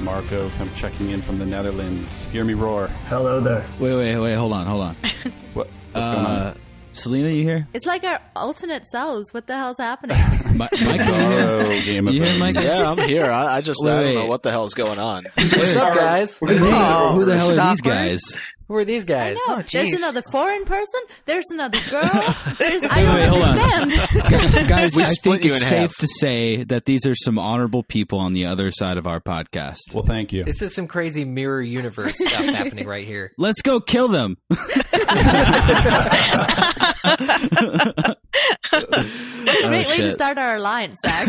Marco come checking in from the Netherlands. Hear me roar. Hello there. Wait, wait, wait. Hold on, hold on. What, what's going Uh, on? Selena, you here? It's like our alternate selves. What the hell's happening? Mi- Mike, you here? Bizarro Game of You hear Mike? Yeah, I'm here. I, I just I don't Wait. know what the hell's going on. What's up, guys? We're gonna who the hell are these guys? Who are these guys? No, Oh, there's another foreign person. There's another girl. There's, I don't wait, hold on. understand. Guys, We I think it's safe half. to say that these are some honorable people on the other side of our podcast. Well, thank you. This is some crazy mirror universe stuff happening right here. Let's go kill them. Great oh, way to Oh, start our alliance, Zach.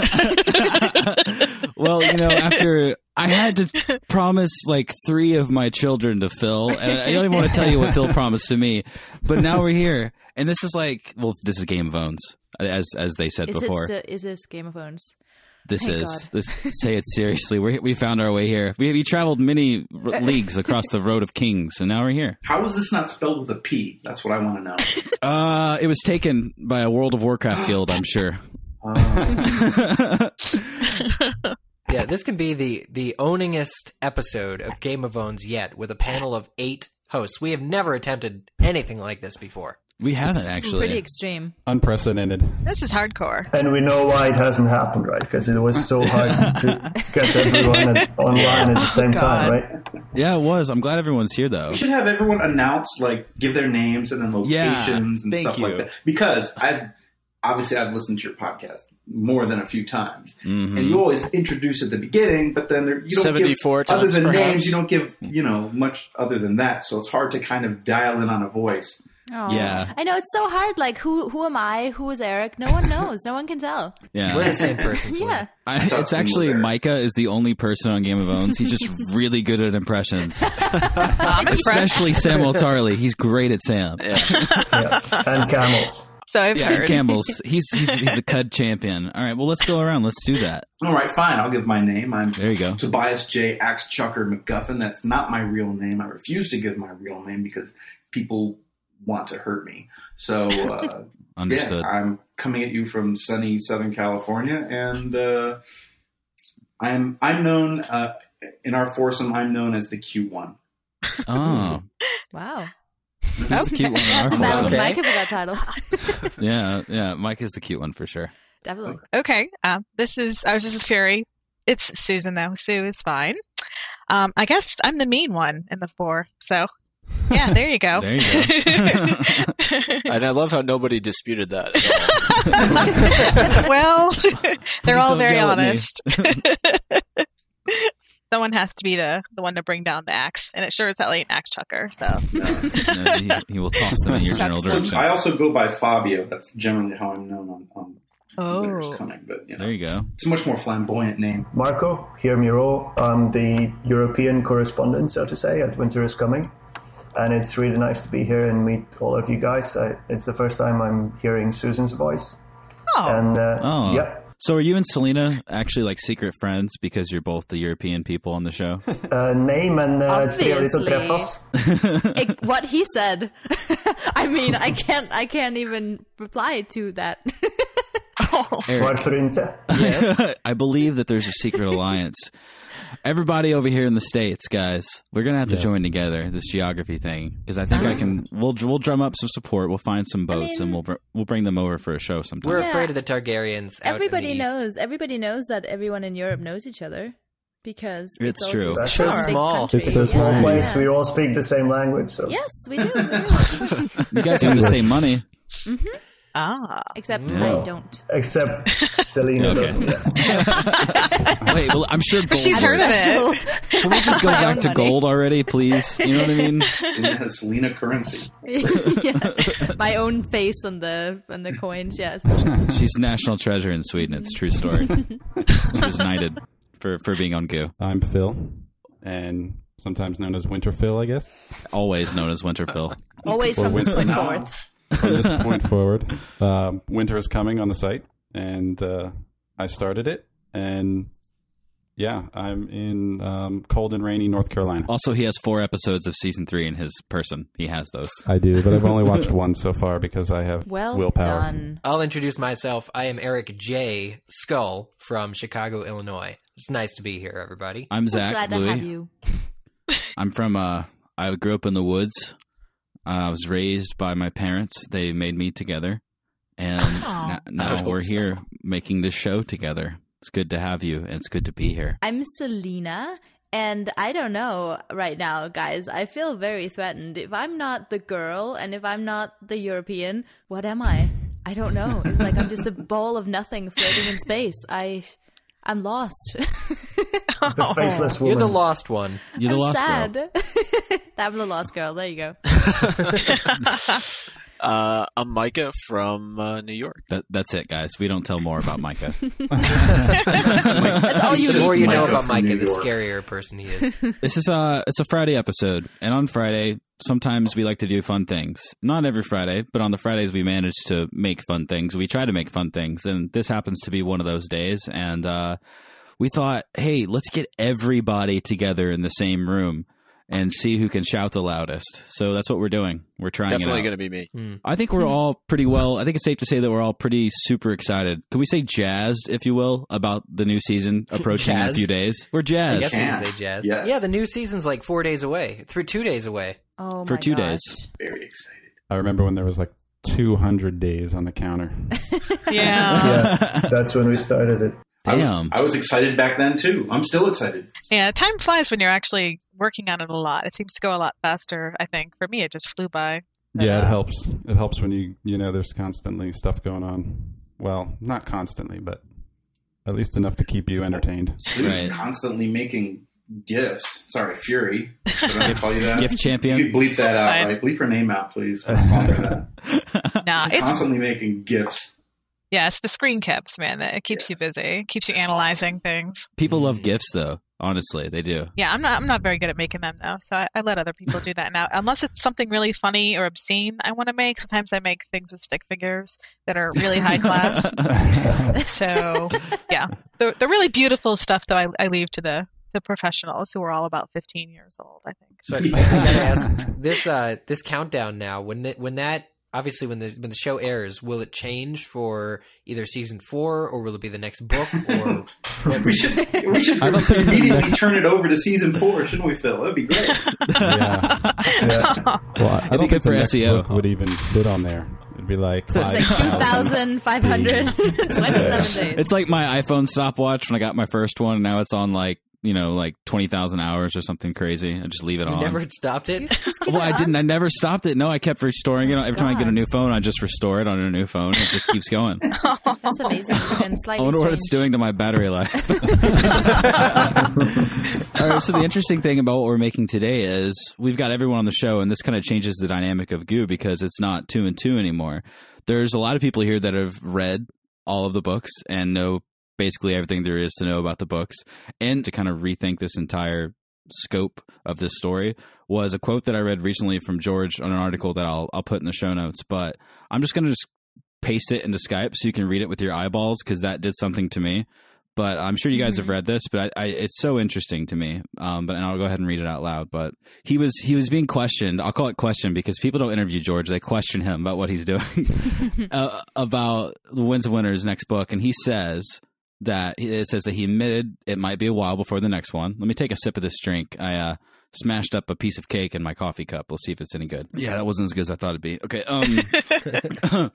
well, you know, after I had to promise like three of my children to Phil, and I don't even want to tell you what Phil promised to me, but now we're here, and this is like, well, this is Game of Owns, as as they said is, before. it st- is this Game of Thrones? This Thank is God. this. Say it seriously. We we found our way here. We we traveled many r- leagues across the road of kings, and now we're here. How is this not spelled with a P? That's what I want to know. Uh, it was taken by a World of Warcraft guild, I'm sure. Uh, Yeah, this can be the the owningest episode of Game of Owns yet, with a panel of eight hosts. We have never attempted anything like this before. We haven't actually. Pretty extreme. Unprecedented. This is hardcore. And we know why it hasn't happened, right? Because it was so hard to get everyone at, online at the same time, right? yeah, it was. I'm glad everyone's here though. we should have everyone announce, like, give their names and then Yeah, locations and thank stuff you. like that. Because I've obviously I've listened to your podcast more than a few times, Mhm. and you always introduce at the beginning, but then there, you don't 74 give, other than perhaps. names, you don't give you know much other than that. So it's hard to kind of dial in on a voice. Oh. Yeah. I know it's so hard. Like, who who am I? Who is Eric? No one knows. no one can tell. Yeah. We're the same person. Selena. Yeah. I, thought it's actually. Micah is the only person on Game of Owns. He's just really good at impressions, I'm especially Samwell Tarly. He's great at Sam. Yeah. And camels. So I've Yeah, heard. Campbell's. He's he's he's a Cud champion. All right, well let's go around. Let's do that. All right, fine. I'll give my name. I'm There you go. Tobias J. Axe Chucker McGuffin. That's not my real name. I refuse to give my real name because people want to hurt me. So, uh, Understood. yeah, I'm coming at you from sunny Southern California, and uh, I'm I'm known uh, in our foursome. I'm known as the cute one. Oh, Wow. He's the cute one. in our That's bad Okay. Mike with that title. Yeah, yeah. Mike is the cute one for sure. Definitely. Okay. Um, this is I was just a Fury. It's Susan though. Sue is fine. Um, I guess I'm the mean one in the four. So yeah, there you go. There you go. And I love how nobody disputed that. well, they're Please all very yell at me. honest. Someone has to be the the one to bring down the axe, and it sure as hell ain't axe chucker. So No, he, he will toss them in your general direction. I also go by Fabio. That's generally how I'm known on, on Winter's oh, Coming. But you know, There you go. it's a much more flamboyant name. Marco, hear me roar. I'm the European correspondent, so to say, at Winter is Coming. And it's really nice to be here and meet all of you guys. I, it's the first time I'm hearing Susan's voice. oh, And uh, Oh. yeah, So are you and Selena actually like secret friends because you're both the European people on the show? uh, name and uh, Obviously. It- what he said. I mean, I can't. I can't even reply to that. Eric, Varför inte? I believe that there's a secret alliance. Everybody over here in the states, guys, we're gonna have to Yes. join together this geography thing because I think I can. We'll we'll drum up some support. We'll find some boats mean- and we'll br- we'll bring them over for a show sometime. We're Yeah. afraid of the Targaryens. Out everybody in the East. knows. Everybody knows that everyone in Europe knows each other because It's all true. just That's one so small. country. It's a small Yeah. place. We all speak the same language. So Yes, we do. We do. You guys have the same money. Mm-hmm. Ah, Except Yeah. I don't. except Selena Okay. doesn't. Wait, well, I'm sure gold. she's heard of it. Can we just go back to money. gold already, please? You know what I mean? Selena has Selena currency. yes. My own face on the on the coins. Yes. She's national treasure in Sweden. It's a true story. she was knighted for for being on Goo. I'm Phil, and sometimes known as Winter Phil, I guess. Always known as Winterfell. Always Or from this with- point No. Forward. From this point forward, um, winter is coming on the site, and uh, I started it, and Yeah, I'm in um, cold and rainy North Carolina. Also, he has four episodes of season three in his person. He has those. I do, but I've only watched one so far because I have Well willpower. done. I'll introduce myself. I am Eric J. Skull from Chicago, Illinois. It's nice to be here, everybody. I'm So Zach glad to have you. I'm from. Uh, I grew up in the woods. Uh, I was raised by my parents. They made me together, and Aw. n- now we're so. here making this show together. It's good to have you, and it's good to be here. I'm Selena, and I don't know right now, guys. I feel very threatened. If I'm not the girl and if I'm not the European, what am I? I don't know. It's like I'm just a ball of nothing floating in space. I, I'm lost. The faceless woman. You're the lost one. You're the I'm lost sad. girl. I'm the lost girl. There you go. Uh, I'm Micah from uh, New York. That, that's it, guys. We don't tell more about Micah. That's all you The more you know Micah about Micah, the scarier person he is. this is uh it's a Friday episode, and on Friday, sometimes we like to do fun things. Not every Friday, but on the Fridays we manage to make fun things. We try to make fun things, and this happens to be one of those days. And uh, we thought, hey, let's get everybody together in the same room and see who can shout the loudest. So that's what we're doing. We're trying Definitely going to be me. Hmm. I think we're all pretty well. I think it's safe to say that we're all pretty super excited. Can we say jazzed, if you will, about the new season approaching in a few days? We're jazzed. I guess you Can. can say jazz. Yes. Yeah, the new season's like four days away. Through two days away. Oh For my two gosh. days. Very excited. I remember when there was like 200 days on the counter. Yeah. Yeah, that's when we started it. I was, I was excited back then too. I'm still excited. Yeah, time flies when you're actually working on it a lot. It seems to go a lot faster, I think. For me, it just flew by. Yeah, it Uh, helps. It helps when you you know there's constantly stuff going on. Well, not constantly, but at least enough to keep you entertained. Sue's Right. constantly making gifts. Sorry, Fury. Did I call you that? Gift champion. could bleep that out, Fine. right? Bleep her name out, please. I'm calling her that. Nah, She's it's constantly making gifts. Yeah, it's the screen caps, man. That it keeps you busy. It keeps you analyzing things. People love gifts, though. Honestly, they do. Yeah, I'm not. I'm not very good at making them though, so I, I let other people do that now. Unless it's something really funny or obscene, I want to make. Sometimes I make things with stick figures that are really high class. so yeah, the the really beautiful stuff though, I, I leave to the the professionals who are all about 15 years old. I think. So I, I ask this uh this countdown now when that when that obviously when the when the show airs will it change for either season four or will it be the next book or We should we should I don't think- immediately turn it over to season four, shouldn't we, Phil? That'd be great. yeah. Yeah. Well, I, I be don't think the next SEO. book would even fit on there. It'd be like It's like 2,527 days. It's like my iPhone stopwatch when I got my first one. and Now it's on like you know like twenty thousand hours or something crazy. I just leave it on. you on. never stopped it? well, it I didn't. I never stopped it. No, I kept restoring it. Every time I get a new phone, I just restore it on a new phone. It just keeps going. That's amazing and I slightly wonder what it's doing to my battery life. All right. So the interesting thing about what we're making today is we've got everyone on the show, and this kind of changes the dynamic of Goo because it's not two and two anymore. There's a lot of people here that have read all of the books and know basically everything there is to know about the books, and to kind of rethink this entire scope of this story was a quote that I read recently from George on an article that I'll I'll put in the show notes. But I'm just gonna just paste it into Skype so you can read it with your eyeballs because that did something to me. But I'm sure you guys have read this, but I, I, it's so interesting to me. Um, but and I'll go ahead and read it out loud. But he was he was being questioned. I'll call it question because people don't interview George; they question him about what he's doing uh, about the Winds of Winter's next book, and he says that it says that he admitted it might be a while before the next one. Let me take a sip of this drink. I uh, smashed up a piece of cake in my coffee cup. We'll see if it's any good. Yeah, that wasn't as good as I thought it'd be. Okay. Um,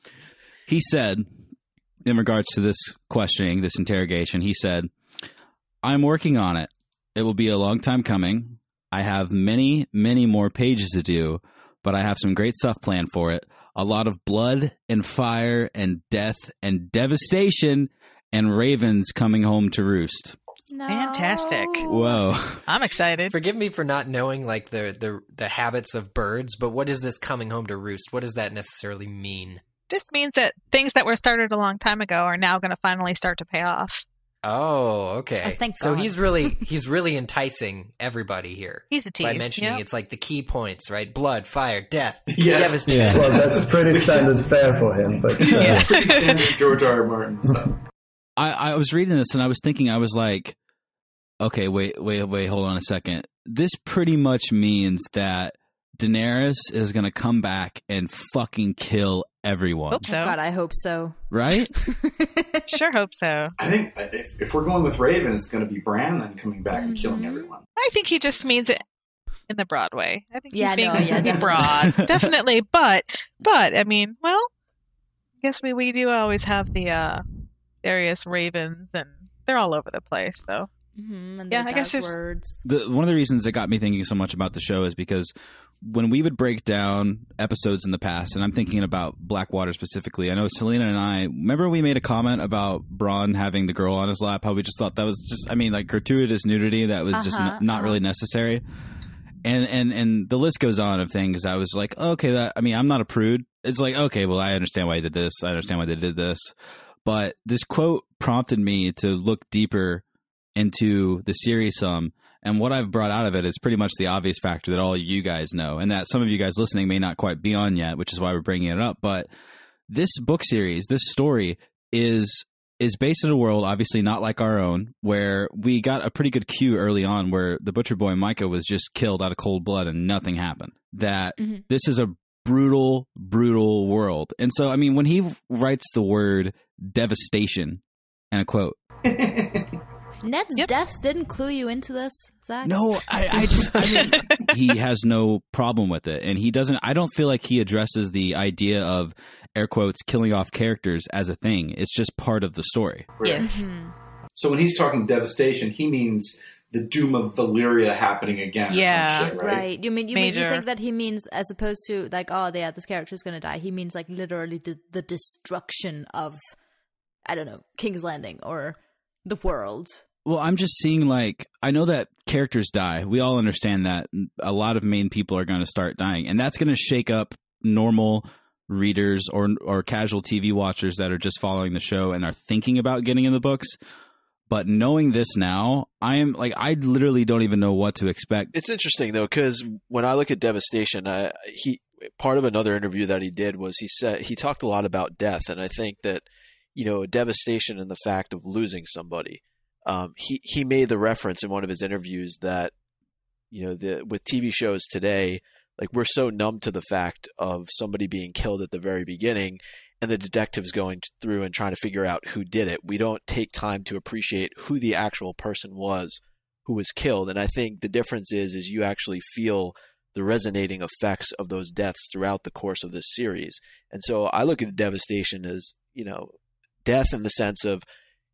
he said, in regards to this questioning, this interrogation, he said, I'm working on it. It will be a long time coming. I have many, many more pages to do, but I have some great stuff planned for it. A lot of blood and fire and death and devastation and ravens coming home to roost. No. Fantastic. Whoa. I'm excited. Forgive me for not knowing like the, the the habits of birds, but what is this coming home to roost? What does that necessarily mean? Just means that things that were started a long time ago are now going to finally start to pay off. Oh, okay. Oh, thank so God. he's really he's really enticing everybody here He's a tease. by mentioning Yep. it's like the key points, right? Blood, fire, death, Yes. devastation. Well, that's pretty standard fare for him, but uh, Yeah, pretty standard George R. R. Martin stuff. I, I was reading this and I was thinking, I was like, okay, wait, wait, wait, hold on a second. This pretty much means that Daenerys is going to come back and fucking kill everyone, Hope so. God, I hope so. right? Sure hope so. I think if, if we're going with Raven, it's going to be Bran then coming back and killing Mhm. everyone. I think he just means it in the broad way. I think Yeah, he's being no, yeah, being definitely. broad, definitely. But but I mean, well, I guess we we do always have the uh various ravens, and they're all over the place. So hmm Yeah, I guess there's- words. the one of the reasons that got me thinking so much about the show is because when we would break down episodes in the past, and I'm thinking about Blackwater specifically, I know Selena and I remember we made a comment about Bronn having the girl on his lap. How we just thought that was just, I mean, like gratuitous nudity that was just Uh-huh, n- not uh-huh. really necessary. And and and the list goes on of things. I was like, okay, that. I mean, I'm not a prude. It's like, okay, well, I understand why I did this. I understand why they did this. But this quote prompted me to look deeper into the series some. And what I've brought out of it is pretty much the obvious factor that all you guys know, and that some of you guys listening may not quite be on yet, which is why we're bringing it up. But this book series, this story is is based in a world obviously not like our own, where we got a pretty good cue early on, where the butcher boy Mycah was just killed out of cold blood and nothing happened. That Mhm. this is a brutal, brutal world, and so I mean, when he writes the word devastation, and a quote. Ned's Yep. death didn't clue you into this, Zach. No, I, I just I mean, he has no problem with it, and he doesn't. I don't feel like he addresses the idea of air quotes killing off characters as a thing. It's just part of the story. yes, Mhm. So when he's talking devastation, he means the doom of Valyria happening again. Yeah. shit, Right. right? You mean you, mean you think that he means as opposed to like oh yeah this character is gonna die. He means like literally the the destruction of I don't know King's Landing or the world. Well, I'm just seeing like I know that characters die. We all understand that a lot of main people are going to start dying, and that's going to shake up normal readers or or casual TV watchers that are just following the show and are thinking about getting in the books. But knowing this now, I am like I literally don't even know what to expect. It's interesting though, because when I look at devastation, I, he part of another interview that he did was he said he talked a lot about death, and I think that you know devastation and the fact of losing somebody. Um, he he made the reference in one of his interviews that you know the with TV shows today, like we're so numb to the fact of somebody being killed at the very beginning. And the detectives going through and trying to figure out who did it. We don't take time to appreciate who the actual person was who was killed and i think the difference is is you actually feel the resonating effects of those deaths throughout the course of this series and so i look at devastation as you know death in the sense of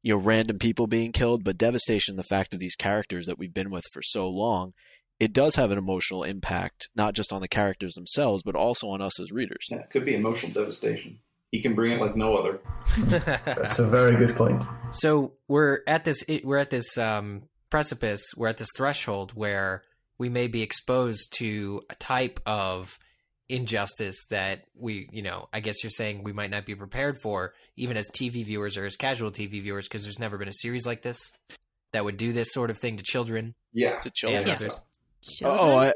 you know random people being killed but devastation the fact of these characters that we've been with for so long it does have an emotional impact not just on the characters themselves but also on us as readers Yeah, it could be emotional devastation. He can bring it like no other. That's a very good point. So we're at this we're at this um, precipice, we're at this threshold where we may be exposed to a type of injustice that we, you know, I guess you're saying we might not be prepared for, even as TV viewers or as casual TV viewers, because there's never been a series like this that would do this sort of thing to children. Yeah. to children Yeah. so- Children? Oh, I,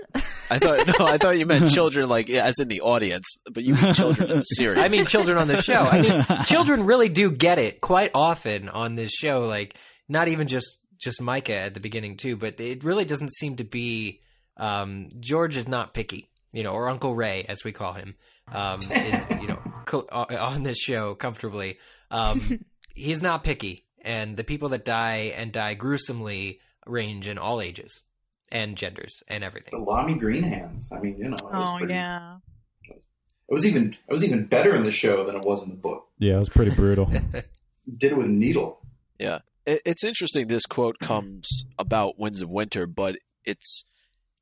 I thought no, I thought you meant children, like yeah, as in the audience, but you mean children in the series. I mean, children on the show. I mean, children really do get it quite often on this show. Like, not even just just Mycah at the beginning too, but it really doesn't seem to be. Um, George is not picky, you know, or Uncle Ray, as we call him, um, is you know co- uh, on this show comfortably. Um, he's not picky, and the people that die and die gruesomely range in all ages and genders and everything. The everything. Lamy Green Hands. I mean, you know, it was oh pretty, yeah, It was even it was even better in the show than it was in the book. Yeah, it was pretty brutal. Did it with a Needle. It- It's interesting. This quote comes about Winds of Winter, but it's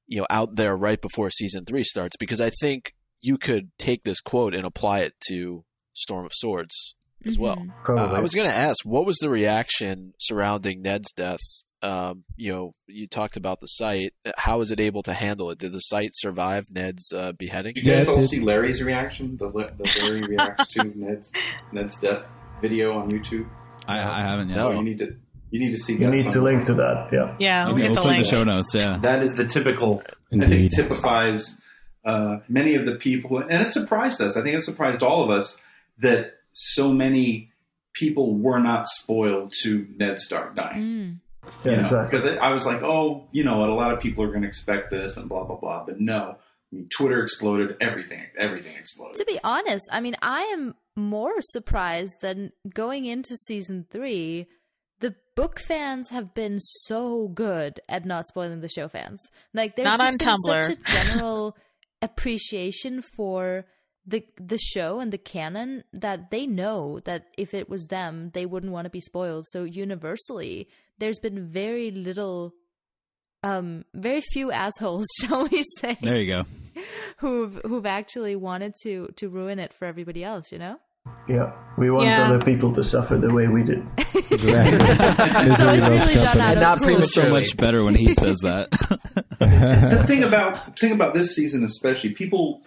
you know out there right before season three starts because I think you could take this quote and apply it to Storm of Swords as well. Mhm. Uh, I was going to ask, what was the reaction surrounding Ned's death? Um, you know, you talked about the site. How was it able to handle it? Did the site survive Ned's uh, beheading? Did you guys all see Larry's reaction? The the Larry reacts to Ned's Ned's death video on YouTube. I, I haven't yet. No. Oh, you need to you need to see you that. need to link to that. Yeah. yeah. We'll Okay, get we'll the link. the show notes. Yeah. That is the typical. I think typifies uh, many of the people, and it surprised us. I think it surprised all of us that so many people were not spoiled to Ned Stark dying. Mm. Yeah, you know, exactly. Because I was like, oh, you know what? A lot of people are going to expect this and blah blah blah. But no, I mean, Twitter exploded. Everything, everything exploded. To be honest, I mean, I am more surprised than going into season three. Book fans have been so good at not spoiling the show fans. Like, there's Not just on been Tumblr. such a general appreciation for the the show and the canon that they know that if it was them, they wouldn't want to be spoiled. So universally, there's been very little, um, very few assholes, shall we say, There you go. who've who've actually wanted to to ruin it for everybody else. You know. Yeah, we want Yeah. other people to suffer the way we did. So Misery it's really done out of not This so much better when he says that. the thing about thing about this season especially people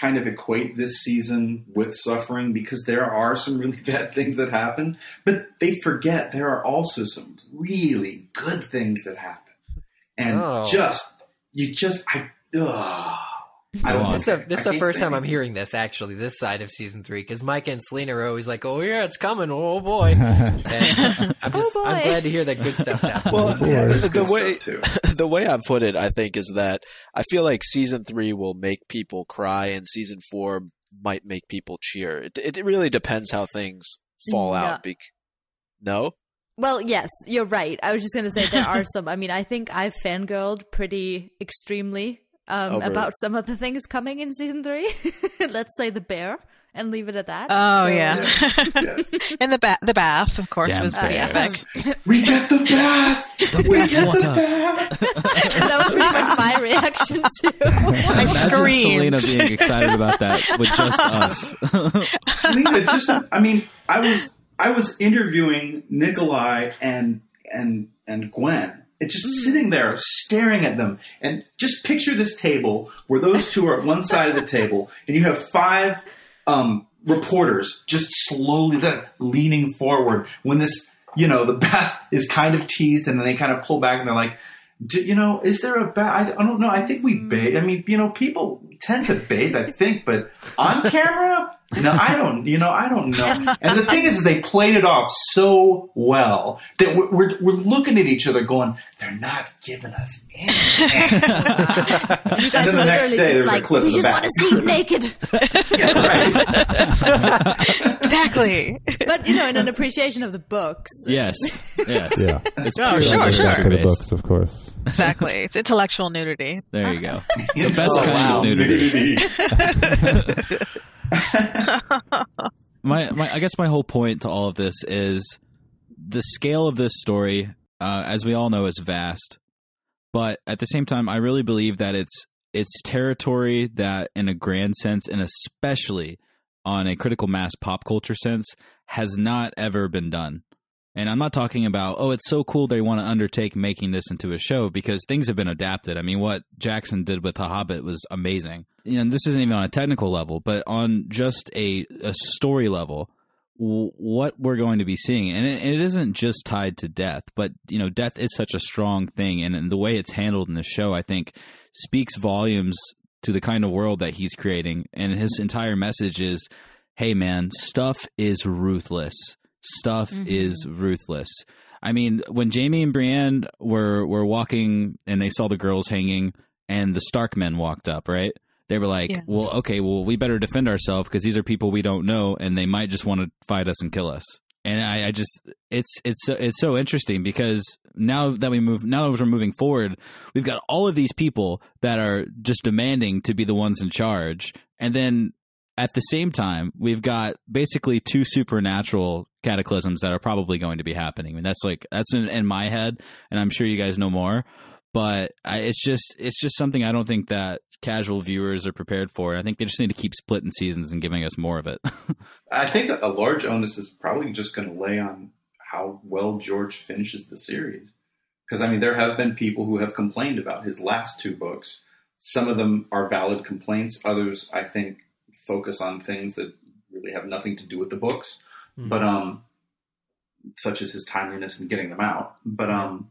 kind of equate this season with suffering because there are some really bad things that happen but they forget there are also some really good things that happen and Oh. just you just i ugh. I don't. This is the, this is the first time I'm hearing this, actually, this side of season three, because Mike and Selena are always like, oh, yeah, it's coming, oh, boy. And I'm oh, just, Oh, I'm glad to hear that good stuff's happening. Well, Yeah, the, the way the way I put it, I think, is that I feel like season three will make people cry, and season four might make people cheer. It, it really depends how things fall No. out. Bec- no, Well, yes, you're right. I was just going to say there are some. I mean, I think I've fangirled pretty extremely um, Over- about some of the things coming in season three. Let's say the bear and leave it at that. Oh So- yeah. Yes. and the ba- the bath, of course, Damn was pretty bears. epic. we get the bath we bath get water. the bath that was pretty much my reaction too. I Imagine screamed. Selena being excited about that with just us. Selena, just I mean, I was I was interviewing Nikolaj and and and Gwen, and just sitting there staring at them, and just picture this table where those two are at one side of the table, and you have five um, reporters just slowly le- leaning forward when this. You know, the bath is kind of teased, and then they kind of pull back, and they're like, you know, is there a bath? I, I don't know. I think we bathe. I mean, you know, people tend to bathe, I think, but on camera, no, I don't. You know, I don't know. And the thing is, is they played it off so well that we're, we're, we're looking at each other, going, "They're not giving us anything." You guys then the next day, just there's a like, clip we of the just want to see you naked. yeah, right. exactly. but you know, in an appreciation of the books. yes, yes. Yeah. It's Oh, purely sure, Back sure. to the books, of course. Exactly. It's intellectual nudity. There you go. It's best kind of nudity. my, my I guess my whole point to all of this is the scale of this story, uh, as we all know, is vast. But at the same time, I really believe that it's it's territory that, in a grand sense, and especially on a critical mass pop culture sense, has not ever been done. And I'm not talking about, oh, it's so cool they want to undertake making this into a show because things have been adapted. I mean, what Jackson did with The Hobbit was amazing. You know, this isn't even on a technical level, but on just a, a story level, w- what we're going to be seeing. And it, and it isn't just tied to death, but, you know, death is such a strong thing. And, and the way it's handled in the show, I think, speaks volumes to the kind of world that he's creating. And his entire message is hey, man, stuff is ruthless stuff mm-hmm. is ruthless. I mean, when Jaime and Brienne were were walking and they saw the girls hanging and the Stark men walked up, right? They were like, Yeah. "Well, okay, well, we better defend ourselves because these are people we don't know and they might just want to fight us and kill us." And I, I just, it's it's so, it's so interesting because now that we move, now that we're moving forward, we've got all of these people that are just demanding to be the ones in charge, and then at the same time, we've got basically two supernatural cataclysms that are probably going to be happening. I mean, that's like that's in, in my head, and I'm sure you guys know more. But I, it's just it's just something I don't think that casual viewers are prepared for. I think they just need to keep splitting seasons and giving us more of it. I think a large onus is probably just going to lay on how well George finishes the series. Because, I mean, there have been people who have complained about his last two books. Some of them are valid complaints, others, I think, focus on things that really have nothing to do with the books, but, um, such as his timeliness in getting them out. But, um,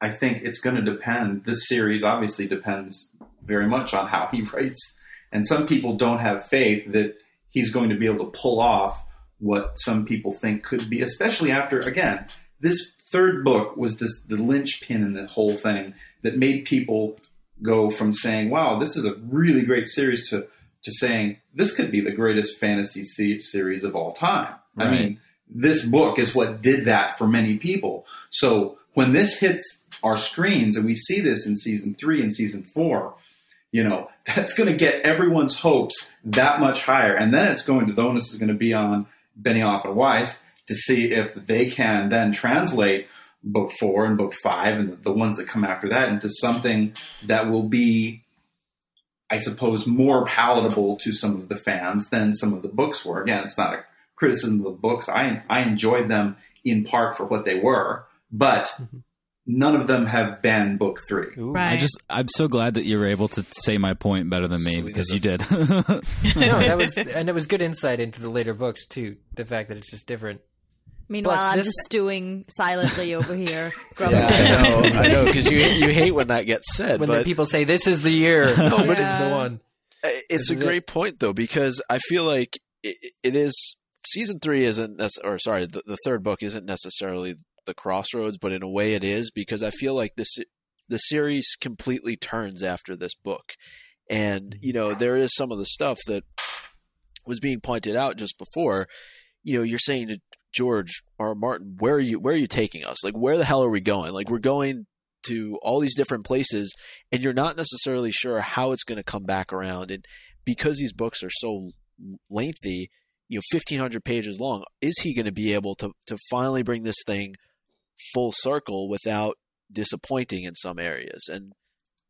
I think it's going to depend. This series obviously depends very much on how he writes. And some people don't have faith that he's going to be able to pull off what some people think could be, especially after, again, this third book was this the linchpin in the whole thing that made people go from saying, "Wow, this is a really great series," to to saying this could be the greatest fantasy series of all time. I mean, this book is what did that for many people. So when this hits our screens and we see this in season three and season four, you know, that's going to get everyone's hopes that much higher. And then it's going to, the onus is going to be on Benioff and Weiss to see if they can then translate book four and book five and the ones that come after that into something that will be, I suppose, more palatable to some of the fans than some of the books were. Again, it's not a criticism of the books. I, I enjoyed them in part for what they were, but mm-hmm. None of them have been book three. Right. I just I'm so glad that you were able to say my point better than me Sweet because you did. no, that was and it was good insight into the later books too. The fact that it's just different. Meanwhile, Plus I'm this- just stewing silently over here. grumbling. Yeah, I know, I know, because you you hate when that gets said, When but the people say this is the year, no, but this it- is the one. Uh, it's This a is great point though because I feel like it, it is season three isn't nec- or sorry the, the third book isn't necessarily the crossroads, but in a way it is because I feel like this the series completely turns after this book, and you know there is some of the stuff that was being pointed out just before. You know, you're saying to George or Martin, where are you where are you taking us? Like where the hell are we going? Like we're going to all these different places and you're not necessarily sure how it's going to come back around and because these books are so lengthy you know 1500 pages long is he going to be able to to finally bring this thing full circle without disappointing in some areas and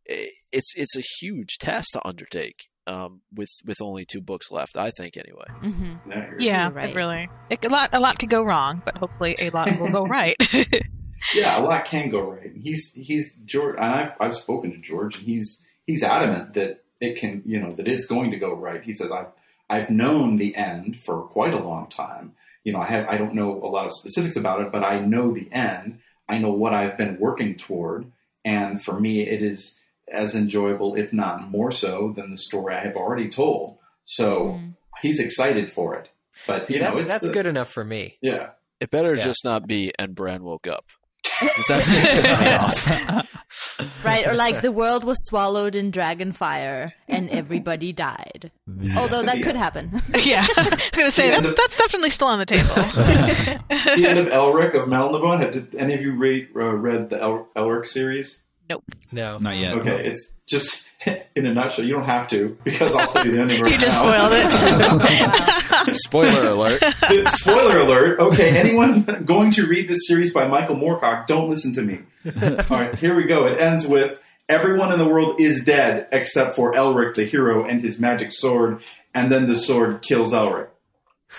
it's it's a huge task to undertake um, with with only two books left i think anyway Mhm. Yeah, right. it really. It, a lot, a lot could go wrong, but hopefully a lot will go right. yeah, a lot can go right. He's he's George, and I've I've spoken to George, and he's he's adamant that it can, you know, that it's going to go right. He says I've I've known the end for quite a long time. You know, I have I don't know a lot of specifics about it, but I know the end. I know what I've been working toward, and for me, it is as enjoyable, if not more so, than the story I have already told. So Mm. he's excited for it. But See, you know, that's it's that's the- good enough for me. Yeah. it better Yeah. just not be and bran woke up 'Cause that's going to piss me off Right, or like the world was swallowed in dragon fire and everybody died. Although that could happen. yeah, I was gonna say Yeah, that's, the- that's definitely still on the table. the end of Elric of Melnibon. Have- Did any of you read, uh, read the El- Elric series? Nope. No, Not yet. Okay, it's just in a nutshell. You don't have to because I'll tell you the ending. right You just now. spoiled it. Wow. spoiler alert Spoiler alert. Okay, anyone going to read this series by Michael Moorcock, don't listen to me. All right, here we go. It ends with everyone in the world is dead except for Elric, the hero, and his magic sword, and then the sword kills Elric.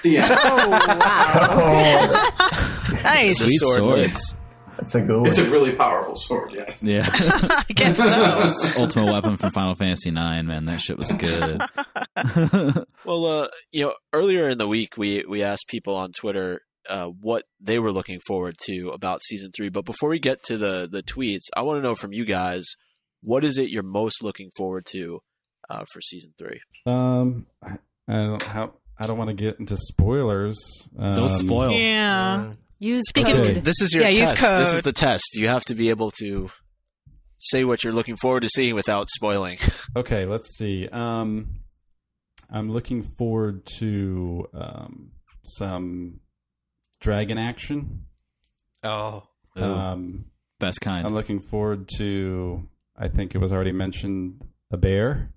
The end. Oh wow! nice. Sweet sword swords. That's a good one. it's a really powerful sword. Yes. Yeah. I guess so. Ultimate weapon from Final Fantasy Nine, man. That shit was good. Well, uh, you know, earlier in the week, we we asked people on Twitter uh, what they were looking forward to about season three. But before we get to the the tweets, I want to know from you guys what is it you're most looking forward to uh, for season three. Um, I I don't how I don't want to get into spoilers. Um, Don't spoil. Yeah. Use Speaking code. Okay. This is your Yeah, use test. This is the test. You have to be able to say what you're looking forward to seeing without spoiling. Okay, let's see. Um, I'm looking forward to um, some dragon action. Oh, Um, best kind. I'm looking forward to. I think it was already mentioned a bear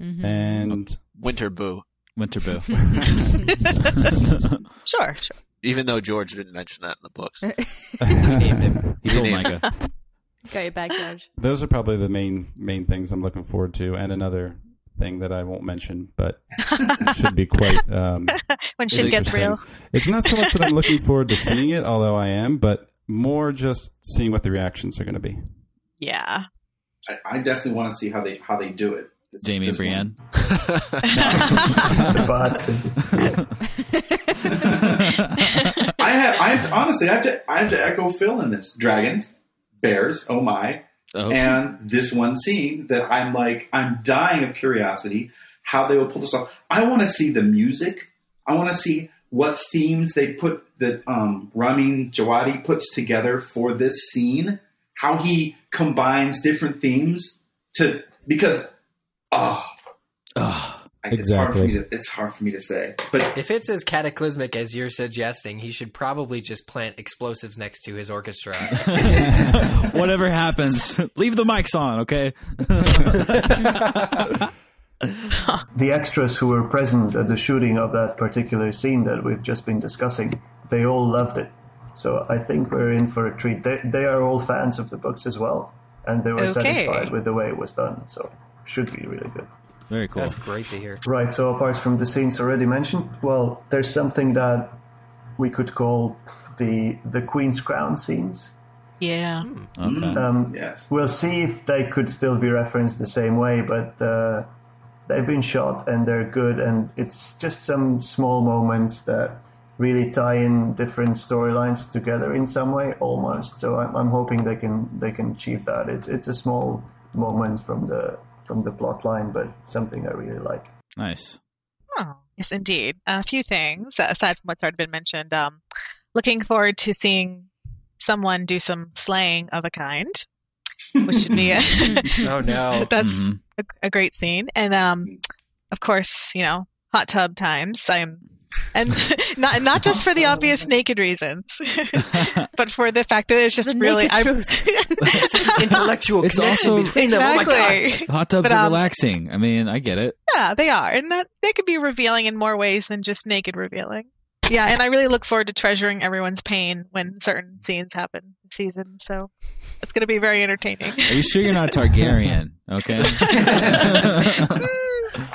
Mhm. and Winter Boo. Winter Boo. Sure, sure. Even though George didn't mention that in the books. he told Name Micah. Got your back, George. those are probably the main main things I'm looking forward to, and another thing that I won't mention, but it should be quite. Um, When shit gets real. It's not so much that I'm looking forward to seeing it, although I am, but more just seeing what the reactions are going to be. Yeah. I, I definitely want to see how they how they do it. This- Jaime and this one. Brienne. the bots and I have, I have to, honestly, I have to, I have to echo Phil in this. Dragons, bears, oh my, Oh, and this one scene that I'm like, I'm dying of curiosity how they will pull this off. I want to see the music. I want to see what themes they put that um, Ramin Djawadi puts together for this scene, how he combines different themes to because oh, Ugh. it's hard for me Exactly. to it's hard for me to say, but If it's as cataclysmic as you're suggesting, he should probably just plant explosives next to his orchestra. Whatever happens, leave the mics on, okay? The extras who were present at the shooting of that particular scene that we've just been discussing, they all loved it. So I think we're in for a treat. They, they are all fans of the books as well, and they were Okay. satisfied with the way it was done. So should be really good. Very cool. That's great to hear. Right. So apart from the scenes already mentioned, well, there's something that we could call the the Queen's Crown scenes. Yeah. Okay. Um, yes, We'll see if they could still be referenced the same way, but uh, they've been shot and they're good, and it's just some small moments that really tie in different storylines together in some way, almost. So I'm, I'm hoping they can they can achieve that. It's it's a small moment from the from the plot line, but something I really like. Nice. Oh, yes, indeed. A few things aside from what's already been mentioned. Um, looking forward to seeing someone do some slaying of a kind, which should be a, Oh no. that's Mhm. a, a great scene. And um, of course, you know, hot tub times. I'm and not not just for the obvious naked reasons, but for the fact that it's just The really naked I, truth. Intellectual It's also- between them. Oh my god. exactly. Hot tubs But, are um, relaxing. I mean, I get it. Yeah, they are, and that they could be revealing in more ways than just naked revealing. Yeah, and I really look forward to treasuring everyone's pain when certain scenes happen this season. So it's going to be very entertaining. Are you sure you're not Targaryen? Okay. A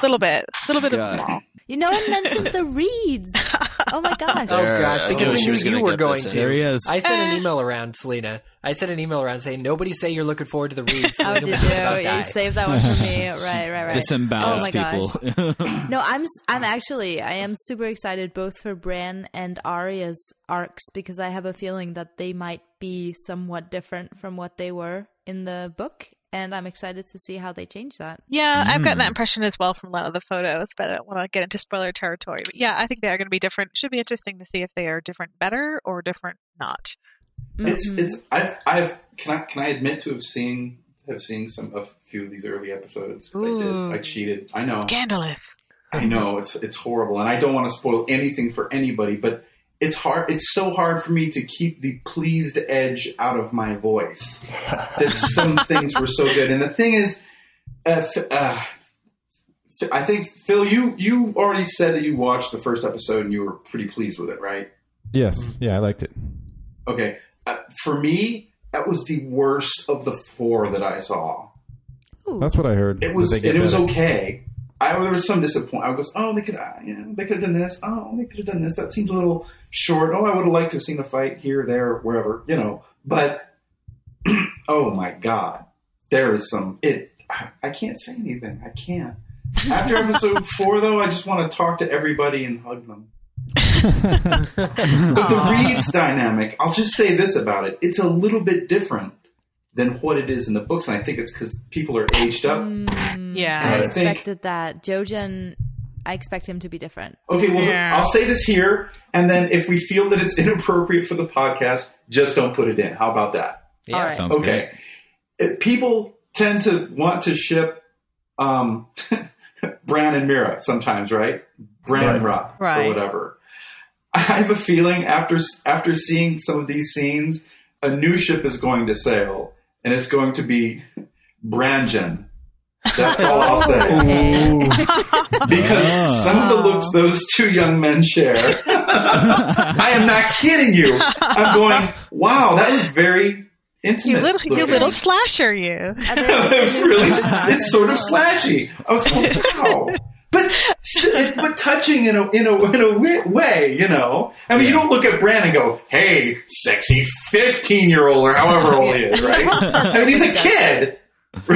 little bit, a little bit God. of all. You know, I mentioned the Reeds. Oh my gosh. Oh There, gosh, I because knew we knew you were going to. There he is. I sent Eh. an email around, Selena. I sent an email around saying, "Nobody say you're looking forward to the Reeds." Oh, Selena did was just about you? to You die. saved that one for me. Right, right, right. Disembowels Oh people. No, I'm s- I'm actually I am super excited both for Bran and Arya's arcs because I have a feeling that they might be somewhat different from what they were in the book, and I'm excited to see how they change that. Yeah, I've gotten that Mm. impression as well from a lot of the photos, but I don't want to get into spoiler territory. But yeah, I think they are going to be different. Should be interesting to see if they are different better or different not. it's Mhm. it's I've, I've can I can I admit to have seen have seen some a few of these early episodes 'Cause I Ooh. did I cheated I know Scandalous. I know it's it's horrible, and I don't want to spoil anything for anybody, but it's hard. It's so hard for me to keep the pleased edge out of my voice. that some things were so good, and the thing is, uh, uh, f- I think Phil, you you already said that you watched the first episode and you were pretty pleased with it, right? Yes, yeah, I liked it. Okay, uh, for me, that was the worst of the four that I saw. Ooh. That's what I heard. It was, and they get it was okay. I there was some disappointment. I was, oh, they could, uh, you know, they could have done this. Oh, they could have done this. That seems a little short. Oh, I would have liked to have seen a fight here, there, wherever, you know. But oh my god, there is some. It. I, I can't say anything. I can't. After episode four, though, I just want to talk to everybody and hug them. But the Reeds dynamic, I'll just say this about it: it's a little bit different than what it is in the books, and I think it's because people are aged up. Mm, Yeah. I I think- expected that. Jojen, I expect him to be different. Okay, well, Yeah. I'll say this here, and then if we feel that it's inappropriate for the podcast, just don't put it in. How about that? Yeah. All right. Sounds Okay. Uh, People tend to want to ship um, Bran and Meera sometimes, right? Bran and Rock Right. or whatever. I have a feeling after after seeing some of these scenes, a new ship is going to sail, and it's going to be Brangen. That's all I'll say. Okay. Because Ah. some of the looks those two young men share, I am not kidding you. I'm going, wow, that was very intimate. You little, you little slasher, you. Are it was really, it's sort of slashy. I was going, wow. But, but touching in a, in a, in a weird way, you know? I mean, you don't look at Bran and go, hey, sexy 15 year old or however old he is, right? I mean, he's a kid.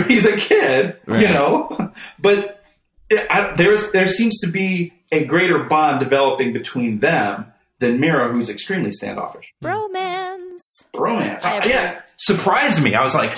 He's a kid, you know? But it, I, there's, there seems to be a greater bond developing between them than Meera, who's extremely standoffish. Hmm. Bromance. Romance. I yeah. Surprised me. I was like,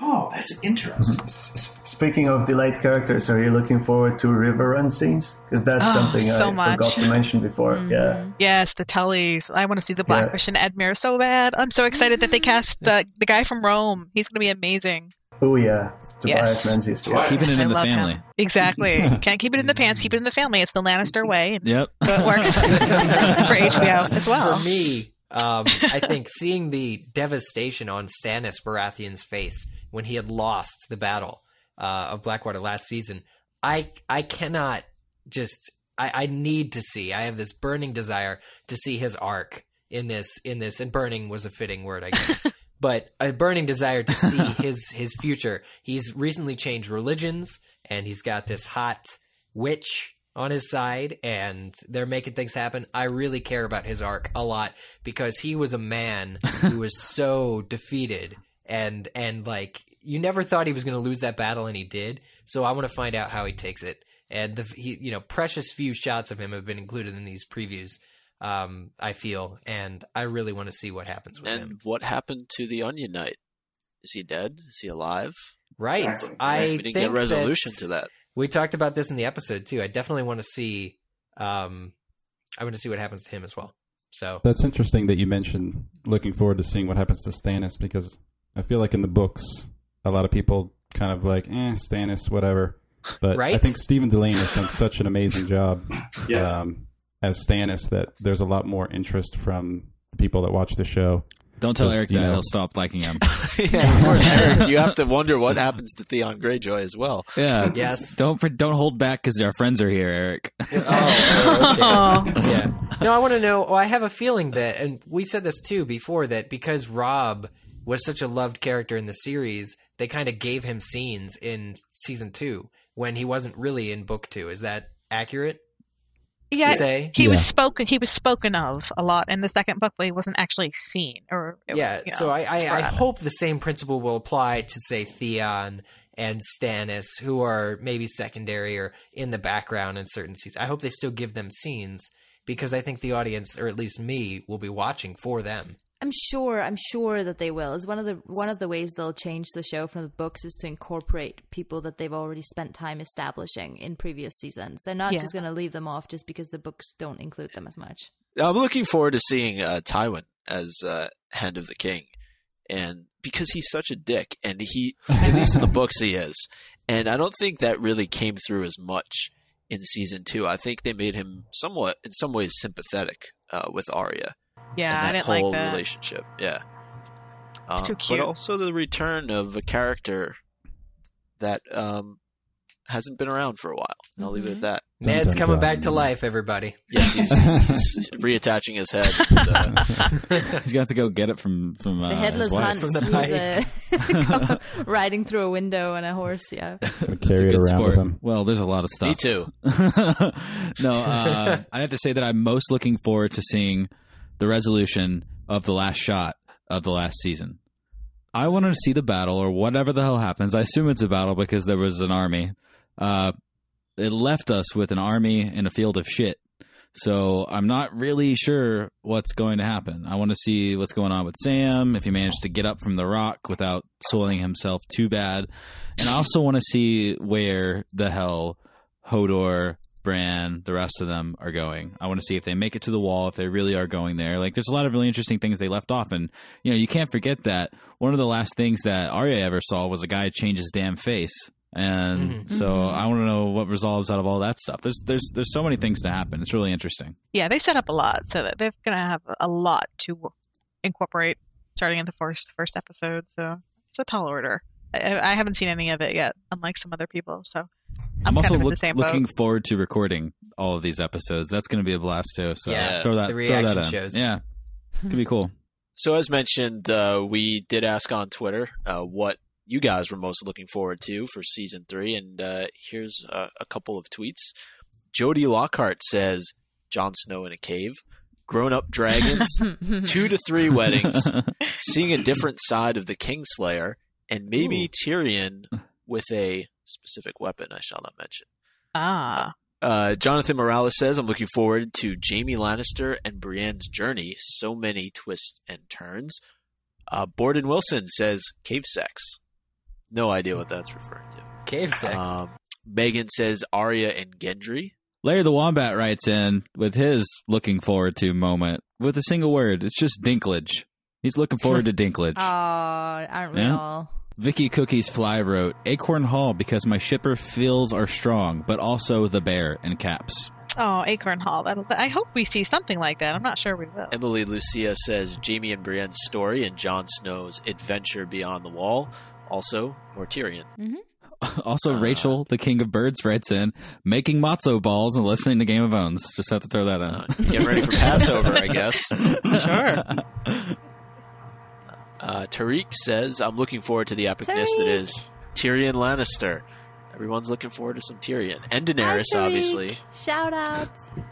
oh, that's interesting. Speaking of delayed characters, are you looking forward to Riverrun scenes? Because that's Oh, something so I much. forgot to mention before. Mm-hmm. Yeah. Yes, the Tullys. I want to see the Blackfish and Edmure so bad. I'm so excited that they cast the the guy from Rome. He's going to be amazing. Oh yeah, Yes. Tobias Menzies. Yeah. Keeping it I in the love family. him. Exactly. Can't keep it in the pants. Keep it in the family. It's the Lannister way. Yep. So it works for HBO as well. For me, um, I think seeing the devastation on Stannis Baratheon's face when he had lost the battle uh, of Blackwater last season, I I cannot just I, I need to see. I have this burning desire to see his arc in this in this, and burning was a fitting word, I guess. but a burning desire to see his his future. He's recently changed religions, and he's got this hot witch on his side, and they're making things happen. I really care about his arc a lot because he was a man who was so defeated, and and like you never thought he was going to lose that battle, and he did. So I want to find out how he takes it. And the he, you know, precious few shots of him have been included in these previews. Um, I feel, and I really want to see what happens with him. And what happened to the Onion Knight? Is he dead? Is he alive? Right. Exactly. I we didn't think get resolution that- to that. We talked about this in the episode too. I definitely want to see. Um, I want to see what happens to him as well. So That's interesting that you mentioned looking forward to seeing what happens to Stannis because I feel like in the books, a lot of people kind of like, eh, Stannis, whatever. But I think Stephen Dillane has done such an amazing job Yes. um, as Stannis that there's a lot more interest from the people that watch the show. Don't tell Eric that; know. he'll stop liking him. yeah, of course, Eric. You have to wonder what happens to Theon Greyjoy as well. Yeah. Yes. Don't don't hold back because our friends are here, Eric. oh, okay. yeah. No, I want to know. Well, I have a feeling that, and we said this too before, that because Robb was such a loved character in the series, they kind of gave him scenes in season two when he wasn't really in book two. Is that accurate? Yeah, to say? he was spoken. He was spoken of a lot in the second book, but he wasn't actually seen. Or it yeah. was, you know, so I, I, I hope the same principle will apply to say Theon and Stannis, who are maybe secondary or in the background in certain scenes. I hope they still give them scenes because I think the audience, or at least me, will be watching for them. I'm sure. I'm sure that they will. Is one of the one of the ways they'll change the show from the books is to incorporate people that they've already spent time establishing in previous seasons. They're not Yes. just going to leave them off just because the books don't include them as much. I'm looking forward to seeing uh, Tywin as uh, Hand of the King, and because he's such a dick, and he, at least in the books, he is, and I don't think that really came through as much in season two. I think they made him somewhat, in some ways, sympathetic uh, with Arya. Yeah, and I didn't whole like that. relationship. Yeah, It's Um, too cute. But also the return of a character that um, hasn't been around for a while. And I'll leave it at that. Dun, Ned's dun, coming dun. back to life, everybody. Yes, he's, he's reattaching his head. And, uh, He's got to go get it from from uh, The headless his wife. hunt. from the He's, uh, riding through a window on a horse. Yeah. Gonna It's a carry it good around sport. with him. Well, there's a lot of stuff. me too. no, uh, I have to say that I'm most looking forward to seeing the resolution of the last shot of the last season. I want to see the battle or whatever the hell happens. I assume it's a battle because there was an army. Uh, it left us with an army in a field of shit. So I'm not really sure what's going to happen. I want to see what's going on with Sam, if he managed to get up from the rock without soiling himself too bad. And I also want to see where the hell Hodor, Bran, the rest of them are going. I want to see if they make it to the wall, if they really are going there. Like, there's a lot of really interesting things they left off, and you know, you can't forget that one of the last things that Arya ever saw was a guy change his damn face. And Mhm. so Mhm. I want to know what resolves out of all that stuff. There's there's there's so many things to happen. It's really interesting. Yeah, they set up a lot, so that they're gonna have a lot to incorporate starting in the first first episode. So it's a tall order. I, I haven't seen any of it yet, unlike some other people. So I'm, I'm, also kind of in look- the same looking boat. forward to recording all of these episodes. That's going to be a blast too. So Yeah, throw that the throw reaction that in. shows. Yeah, could be cool. So as mentioned, uh, we did ask on Twitter uh, what you guys were most looking forward to for season three, and uh, here's uh, a couple of tweets. Jody Lockhart says Jon Snow in a cave, grown-up dragons, two to three weddings, seeing a different side of the Kingslayer, and maybe Tyrion with a specific weapon I shall not mention. Ah, Uh, Jonathan Morales says, I'm looking forward to Jaime Lannister and Brienne's journey. So many twists and turns. Uh, Borden Wilson says, cave sex. No idea what that's referring to. Cave sex. Um, Megan says Arya and Gendry. Larry the Wombat writes in with his looking forward to moment with a single word. It's just Dinklage. He's looking forward to Dinklage. Oh, aren't we Yeah. all? Vicky Cookies Fly wrote Acorn Hall because my shipper feels are strong, but also the bear in caps. Oh, Acorn Hall. That'll, I hope we see something like that. I'm not sure we will. Emily Lucia says Jaime and Brienne's story and Jon Snow's adventure beyond the wall. Also, more Tyrion. Also, Uh. Rachel, the King of Birds, writes in making matzo balls and listening to Game of Owns. Just have to throw that Uh, in. getting ready for Passover, I guess. Sure. Uh, Tariq says, I'm looking forward to the epicness that Tariq. is Tyrion Lannister. Everyone's looking forward to some Tyrion. And Daenerys, Hi, obviously. Shout out.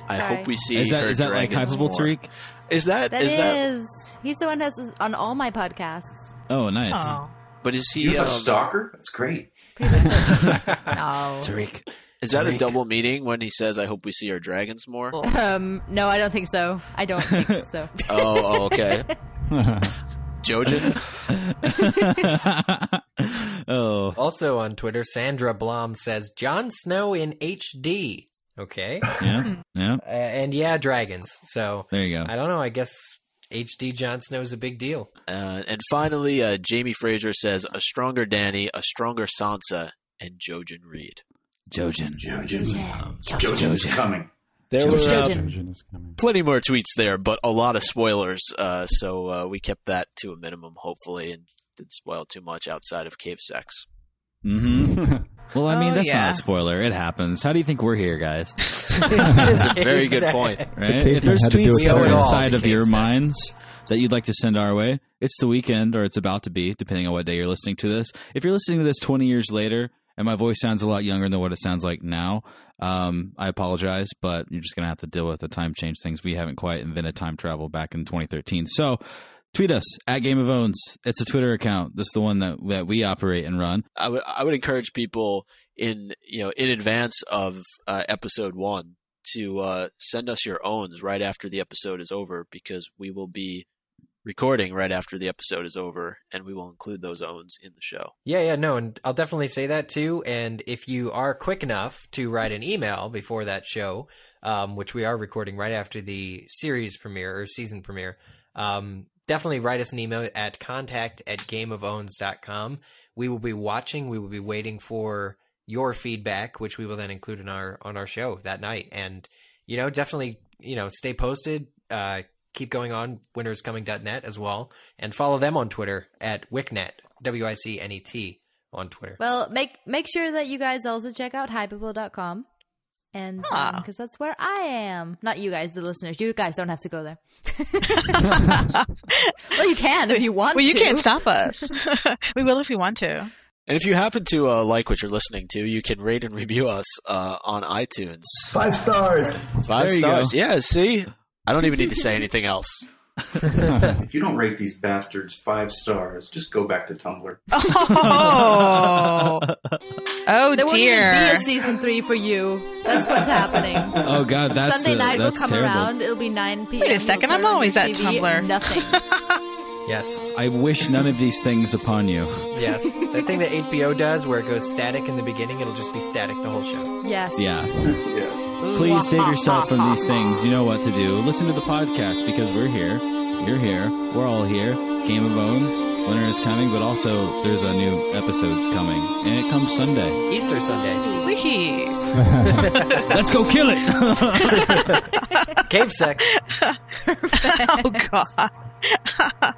I Sorry. hope we see Is that her is that like dragons Hypable more. Tariq? Is that That is is. that He's the one that's on all my podcasts. Oh, nice. Oh. but is he You have um, a stalker? That's great. No. Tariq. is that a double meaning when he says I hope we see our dragons more? Um, no, I don't think so. I don't think so. oh, oh, okay. Jojen? oh, Also on Twitter, Sandra Blom says Jon Snow in HD. Okay, yeah, yeah. uh, and yeah, dragons. So There you go. I don't know. I guess HD Jon Snow is a big deal. Uh, and finally, uh, Jamie Fraser says a stronger Dany, a stronger Sansa, and Jojen Reed. Jojen. Jojen. Jojen. Jojen is coming. There were uh, Jojen. Jojen is coming. plenty more tweets there, but a lot of spoilers. Uh, so uh, we kept that to a minimum, hopefully, and didn't spoil too much outside of cave sex. Mm-hmm. Well, I mean, Oh, that's yeah. not a spoiler. It happens. How do you think we're here, guys? That's a very good point. Right? caveman If there's had to do tweets that are inside of your sex. minds that you'd like to send our way, it's the weekend or it's about to be, depending on what day you're listening to this. If you're listening to this 20 years later and my voice sounds a lot younger than what it sounds like now, um, I apologize, but you're just going to have to deal with the time change things. We haven't quite invented time travel back in 2013. So tweet us at Game of Owns. It's a Twitter account. This is the one that, that we operate and run. I would I would encourage people in you know in advance of uh, episode one to uh, send us your owns right after the episode is over because we will be recording right after the episode is over and we will include those owns in the show. Yeah, yeah, no, and I'll definitely say that too. And if you are quick enough to write an email before that show, um, which we are recording right after the series premiere or season premiere, um, definitely write us an email at contact at gameofowns.com. We will be watching, we will be waiting for your feedback, which we will then include in our on our show that night. And, you know, definitely, you know, stay posted. Uh, keep going on winteriscoming.net as well and follow them on Twitter at WiCnet, W I C N E T on Twitter. Well, make make sure that you guys also check out hypable.com. And because that's where I am. Not you guys, the listeners. You guys don't have to go there. well, you can if you want well, you to. can't stop us. we will if we want to. And if you happen to uh, like what you're listening to, you can rate and review us uh, on iTunes. Five stars. Five There stars. go. Yeah, see? I don't even need to say anything else. If you don't rate these bastards five stars, just go back to Tumblr. Oh, oh There won't dear. be a season three for you. That's what's happening. Oh God, that's Sunday the, night will come terrible. around. It'll be 9 p.m. Wait a second, You'll I'm always at TV, Tumblr. Nothing. Yes, I wish none of these things upon you. yes. that thing that HBO does where it goes static in the beginning, it'll just be static the whole show. yes. Yeah. Yes. Please save yourself from these things. You know what to do. Listen to the podcast because we're here. You're here. We're all here. Game of Bones. Winter is coming, but also there's a new episode coming, and it comes Sunday. Easter Sunday. Wee. Let's go kill it. Cave sex. oh God.